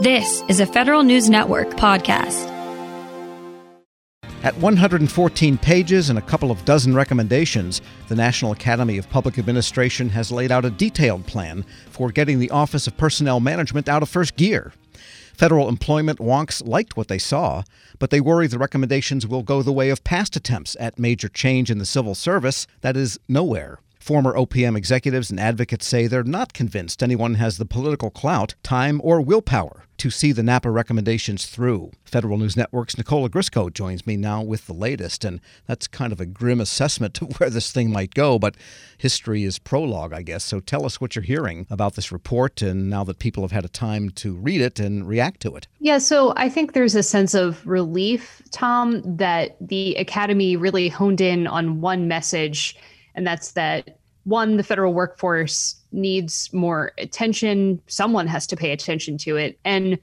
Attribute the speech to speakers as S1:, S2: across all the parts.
S1: This is a Federal News Network podcast.
S2: At 114 pages and a couple of dozen recommendations, the National Academy of Public Administration has laid out a detailed plan for getting the Office of Personnel Management out of first gear. Federal employment wonks liked what they saw, but they worry the recommendations will go the way of past attempts at major change in the civil service that is nowhere. Former OPM executives and advocates say they're not convinced anyone has the political clout, time, or willpower to see the NAPA recommendations through. Federal News Network's Nicole Ogrysko joins me now with the latest, and that's kind of a grim assessment to where this thing might go, but history is prologue, I guess. So tell us what you're hearing about this report, and now that people have had a time to read it and react to it.
S3: Yeah, so I think there's a sense of relief, Tom, that the Academy really honed in on one message, and that's that one, the federal workforce needs more attention. Someone has to pay attention to it. And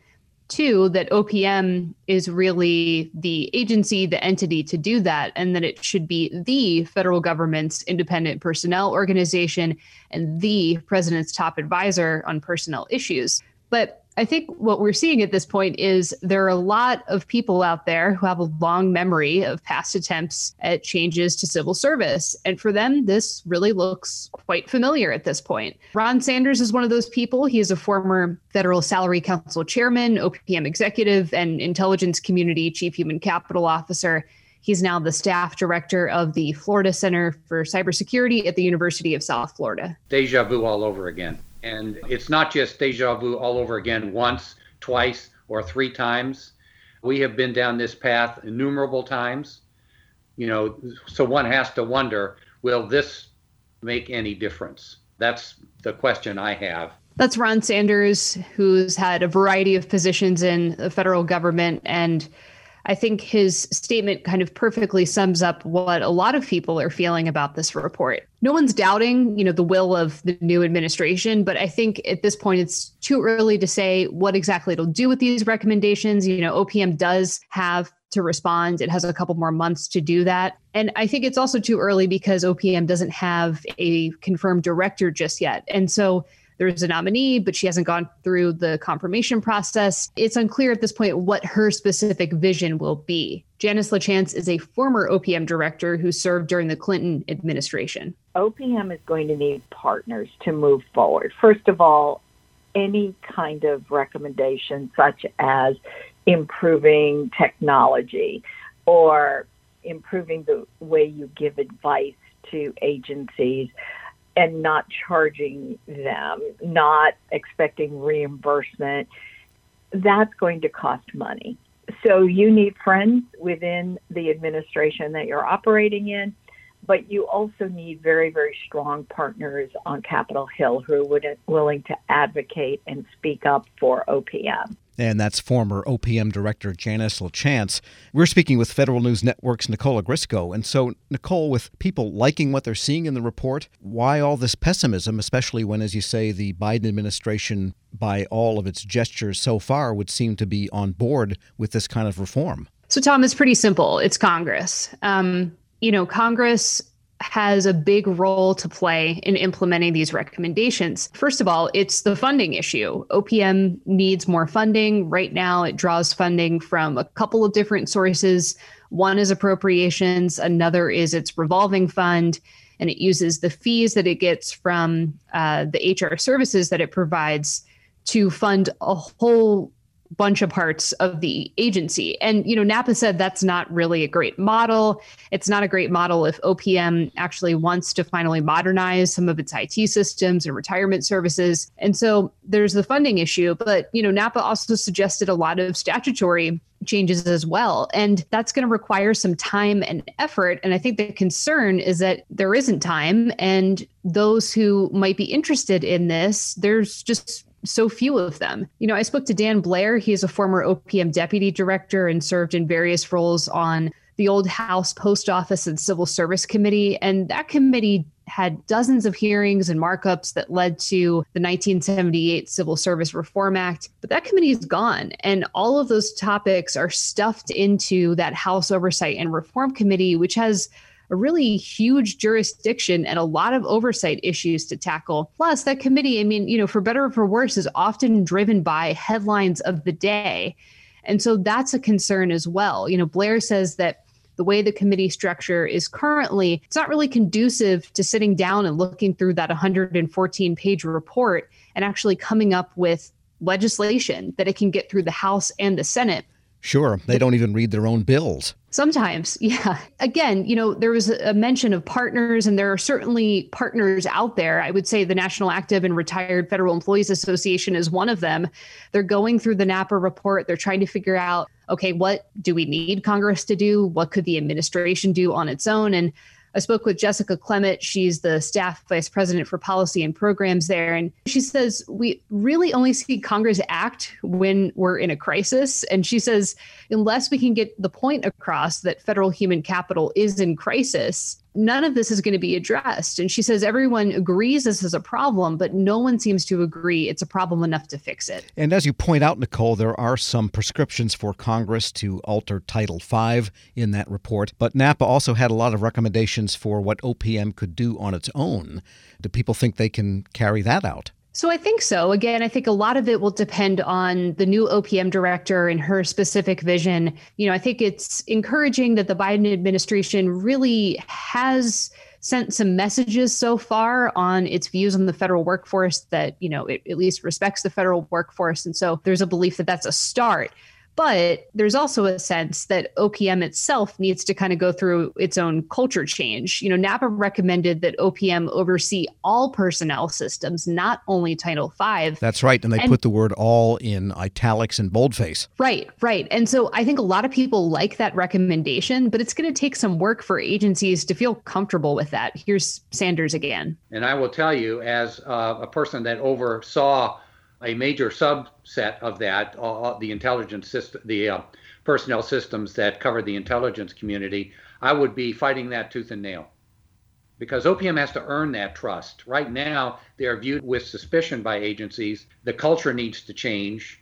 S3: two, that OPM is really the agency, the entity to do that, and that it should be the federal government's independent personnel organization and the president's top advisor on personnel issues. But I think what we're seeing at this point is there are a lot of people out there who have a long memory of past attempts at changes to civil service. And for them, this really looks quite familiar at this point. Ron Sanders is one of those people. He is a former Federal Salary Council chairman, OPM executive, and intelligence community chief human capital officer. He's now the staff director of the Florida Center for Cybersecurity at the University of South Florida.
S4: Deja vu all over again. And it's not just deja vu all over again once, twice, or three times. We have been down this path innumerable times. You know, so one has to wonder will this make any difference? That's the question I have.
S3: That's Ron Sanders, who's had a variety of positions in the federal government and I think his statement kind of perfectly sums up what a lot of people are feeling about this report. No one's doubting, you know, the will of the new administration, but I think at this point it's too early to say what exactly it'll do with these recommendations. You know, OPM does have to respond. It has a couple more months to do that. And I think it's also too early because OPM doesn't have a confirmed director just yet. And so there's a nominee, but she hasn't gone through the confirmation process. It's unclear at this point what her specific vision will be. Janice LaChance is a former OPM director who served during the Clinton administration.
S5: OPM is going to need partners to move forward. First of all, any kind of recommendation, such as improving technology or improving the way you give advice to agencies and not charging them, not expecting reimbursement, that's going to cost money. So you need friends within the administration that you're operating in, but you also need very, very strong partners on Capitol Hill who are willing to advocate and speak up for OPM
S2: and that's former OPM Director Janice LaChance. We're speaking with Federal News Network's Nicole Ogrysko. And so, Nicole, with people liking what they're seeing in the report, why all this pessimism, especially when, as you say, the Biden administration, by all of its gestures so far, would seem to be on board with this kind of reform?
S3: So, Tom, it's pretty simple. It's Congress. Um, you know, Congress has a big role to play in implementing these recommendations. First of all, it's the funding issue. OPM needs more funding. Right now, it draws funding from a couple of different sources. One is appropriations, another is its revolving fund, and it uses the fees that it gets from uh, the HR services that it provides to fund a whole bunch of parts of the agency. And, you know, NAPA said that's not really a great model. It's not a great model if OPM actually wants to finally modernize some of its IT systems and retirement services. And so there's the funding issue. But, you know, NAPA also suggested a lot of statutory changes as well. And that's going to require some time and effort. And I think the concern is that there isn't time. And those who might be interested in this, there's just so few of them. You know, I spoke to Dan Blair. He is a former OPM deputy director and served in various roles on the old House Post Office and Civil Service Committee. And that committee had dozens of hearings and markups that led to the 1978 Civil Service Reform Act. But that committee is gone. And all of those topics are stuffed into that House Oversight and Reform Committee, which has a really huge jurisdiction and a lot of oversight issues to tackle. Plus, that committee, I mean, you know, for better or for worse, is often driven by headlines of the day. And so that's a concern as well. You know, Blair says that the way the committee structure is currently, it's not really conducive to sitting down and looking through that 114 page report and actually coming up with legislation that it can get through the House and the Senate.
S2: Sure, they don't even read their own bills.
S3: Sometimes, yeah. Again, you know, there was a mention of partners, and there are certainly partners out there. I would say the National Active and Retired Federal Employees Association is one of them. They're going through the NAPA report. They're trying to figure out okay, what do we need Congress to do? What could the administration do on its own? And I spoke with Jessica Klement. She's the staff vice president for policy and programs there. And she says, We really only see Congress act when we're in a crisis. And she says, unless we can get the point across that federal human capital is in crisis, none of this is going to be addressed. And she says everyone agrees this is a problem, but no one seems to agree it's a problem enough to fix it.
S2: And as you point out, Nicole, there are some prescriptions for Congress to alter Title V in that report. But NAPA also had a lot of recommendations for what OPM could do on its own. Do people think they can carry that out?
S3: So I think so. Again, I think a lot of it will depend on the new OPM director and her specific vision. You know, I think it's encouraging that the Biden administration really has sent some messages so far on its views on the federal workforce that, you know, it at least respects the federal workforce. And so there's a belief that that's a start. But there's also a sense that OPM itself needs to kind of go through its own culture change. You know, NAPA recommended that OPM oversee all personnel systems, not only Title V.
S2: That's right. And they and, put the word all in italics and boldface.
S3: Right, right. And so I think a lot of people like that recommendation, but it's going to take some work for agencies to feel comfortable with that. Here's Sanders again.
S4: And I will tell you, as uh, a person that oversaw a major subset of that, uh, the intelligence system, the uh, personnel systems that cover the intelligence community, I would be fighting that tooth and nail. Because OPM has to earn that trust. Right now, they are viewed with suspicion by agencies. The culture needs to change.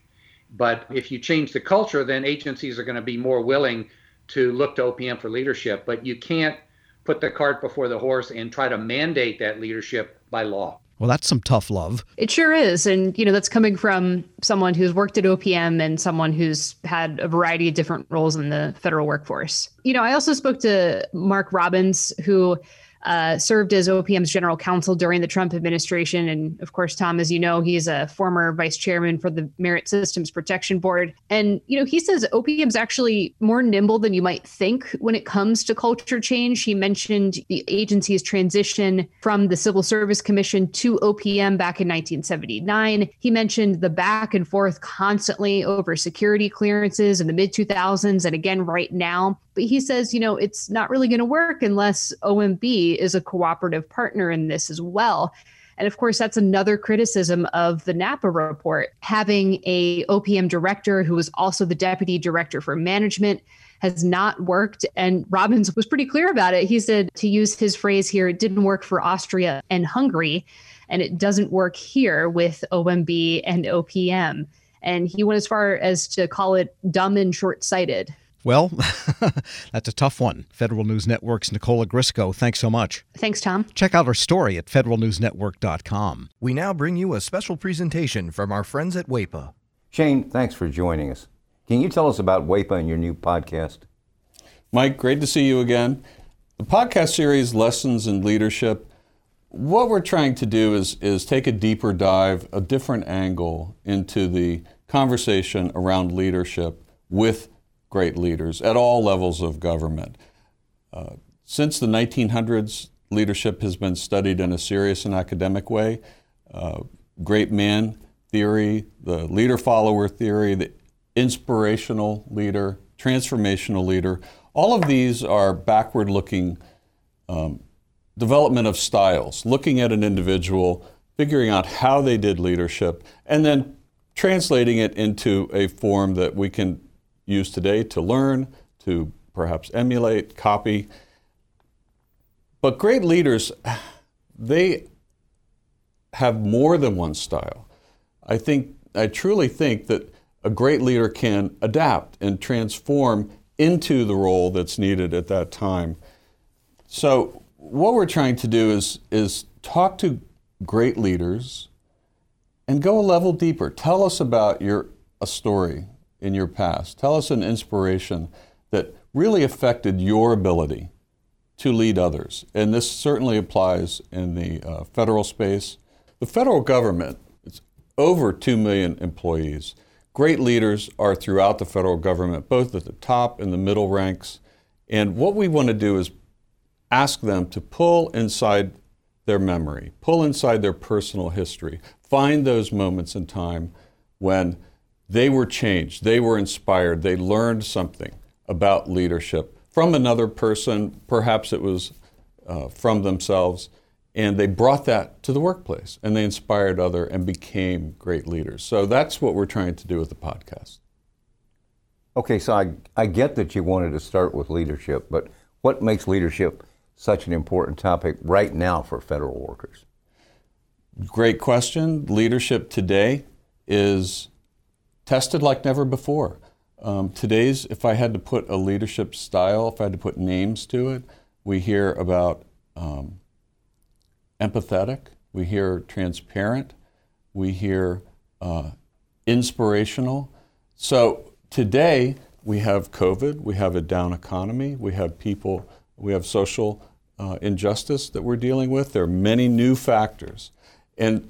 S4: But if you change the culture, then agencies are going to be more willing to look to OPM for leadership. But you can't put the cart before the horse and try to mandate that leadership by law.
S2: Well, that's some tough love.
S3: It sure is. And, you know, that's coming from someone who's worked at OPM and someone who's had a variety of different roles in the federal workforce. You know, I also spoke to Mark Robbins, who uh, served as OPM's general counsel during the Trump administration. And of course, Tom, as you know, he's a former vice chairman for the Merit Systems Protection Board. And, you know, he says OPM's actually more nimble than you might think when it comes to culture change. He mentioned the agency's transition from the Civil Service Commission to OPM back in 1979. He mentioned the back and forth constantly over security clearances in the mid 2000s and again right now. But he says, you know, it's not really going to work unless OMB is a cooperative partner in this as well. And of course, that's another criticism of the NAPA report. Having a OPM director who was also the deputy director for management has not worked. And Robbins was pretty clear about it. He said, to use his phrase here, it didn't work for Austria and Hungary, and it doesn't work here with OMB and OPM. And he went as far as to call it dumb and short sighted.
S2: Well, that's a tough one. Federal News Network's Nicole Ogrysko, thanks so much.
S3: Thanks, Tom.
S2: Check out our story at federalnewsnetwork.com.
S6: We now bring you a special presentation from our friends at WAEPA.
S7: Shane, thanks for joining us. Can you tell us about WAEPA and your new podcast?
S8: Mike, great to see you again. The podcast series, Lessons in Leadership, what we're trying to do is, is take a deeper dive, a different angle into the conversation around leadership with great leaders at all levels of government. Uh, since the 1900s, leadership has been studied in a serious and academic way. Uh, great man theory, the leader follower theory, the inspirational leader, transformational leader, all of these are backward looking um, development of styles, looking at an individual, figuring out how they did leadership, and then translating it into a form that we can use today to learn, to perhaps emulate, copy. But great leaders, they have more than one style. I think, I truly think that a great leader can adapt and transform into the role that's needed at that time. So what we're trying to do is is talk to great leaders and go a level deeper. Tell us about your a story in your past. Tell us an inspiration that really affected your ability to lead others. And this certainly applies in the uh, federal space. The federal government, it's over 2 million employees. Great leaders are throughout the federal government, both at the top and the middle ranks. And what we want to do is ask them to pull inside their memory, pull inside their personal history, find those moments in time when they were changed, they were inspired, they learned something about leadership from another person, perhaps it was uh, from themselves, and they brought that to the workplace and they inspired other and became great leaders. So that's what we're trying to do with the podcast.
S7: Okay, so I, I get that you wanted to start with leadership, but what makes leadership such an important topic right now for federal workers?
S8: Great question. Leadership today is tested like never before. Um, today's, if I had to put a leadership style, if I had to put names to it, we hear about um, empathetic, we hear transparent, we hear uh, inspirational. So today we have COVID, we have a down economy, we have people, we have social uh, injustice that we're dealing with. There are many new factors. And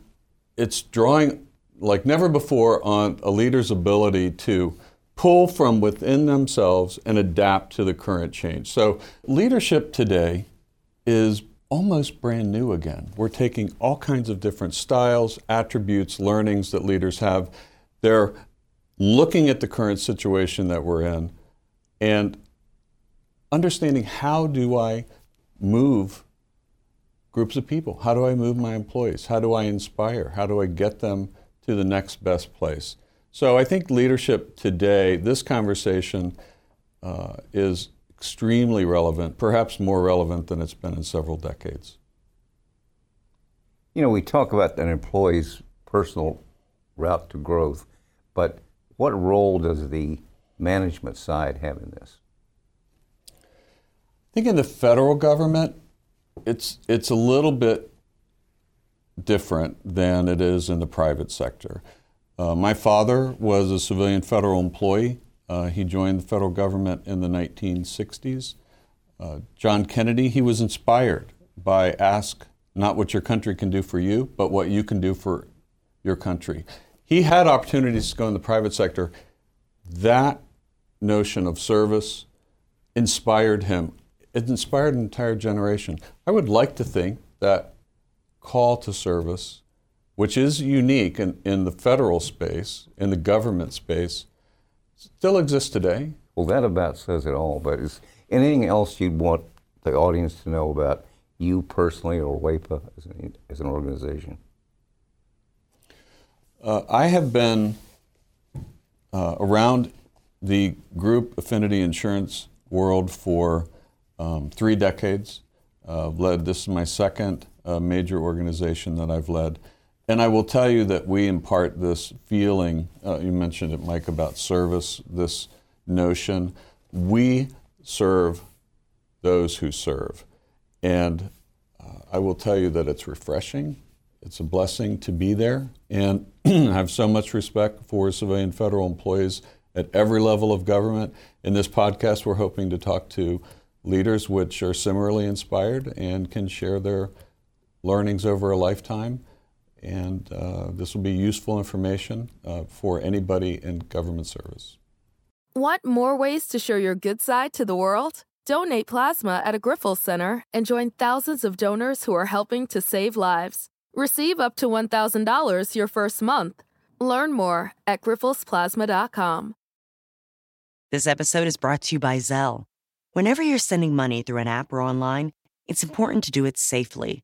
S8: it's drawing like never before on a leader's ability to pull from within themselves and adapt to the current change. So, leadership today is almost brand new again. We're taking all kinds of different styles, attributes, learnings that leaders have. They're looking at the current situation that we're in and understanding how do I move groups of people? How do I move my employees? How do I inspire? How do I get them to the next best place? So I think leadership today, this conversation uh, is extremely relevant, perhaps more relevant than it's been in several decades.
S7: You know, we talk about an employee's personal route to growth, but what role does the management side have in this?
S8: I think in the federal government, it's it's a little bit different than it is in the private sector. Uh, my father was a civilian federal employee. Uh, he joined the federal government in the 1960s. Uh, John Kennedy, he was inspired by ask not what your country can do for you, but what you can do for your country. He had opportunities to go in the private sector. That notion of service inspired him. It inspired an entire generation. I would like to think that call to service which is unique in, in the federal space, in the government space, still exists today.
S7: Well, that about says it all. But is anything else you'd want the audience to know about you personally or WAEPA as an, as an organization?
S8: Uh, I have been uh, around the group affinity insurance world for um, three decades. Uh, led this is my second uh, major organization that I've led. And I will tell you that we impart this feeling, uh, you mentioned it, Mike, about service, this notion. We serve those who serve. And uh, I will tell you that it's refreshing. It's a blessing to be there. And I have so much respect for civilian federal employees at every level of government. In this podcast, we're hoping to talk to leaders which are similarly inspired and can share their learnings over a lifetime and uh, this will be useful information uh, for anybody in government service.
S9: Want more ways to show your good side to the world? Donate plasma at a Grifols Center and join thousands of donors who are helping to save lives. Receive up to $1,000 your first month. Learn more at grifolsplasma.com.
S10: This episode is brought to you by Zelle. Whenever you're sending money through an app or online, it's important to do it safely.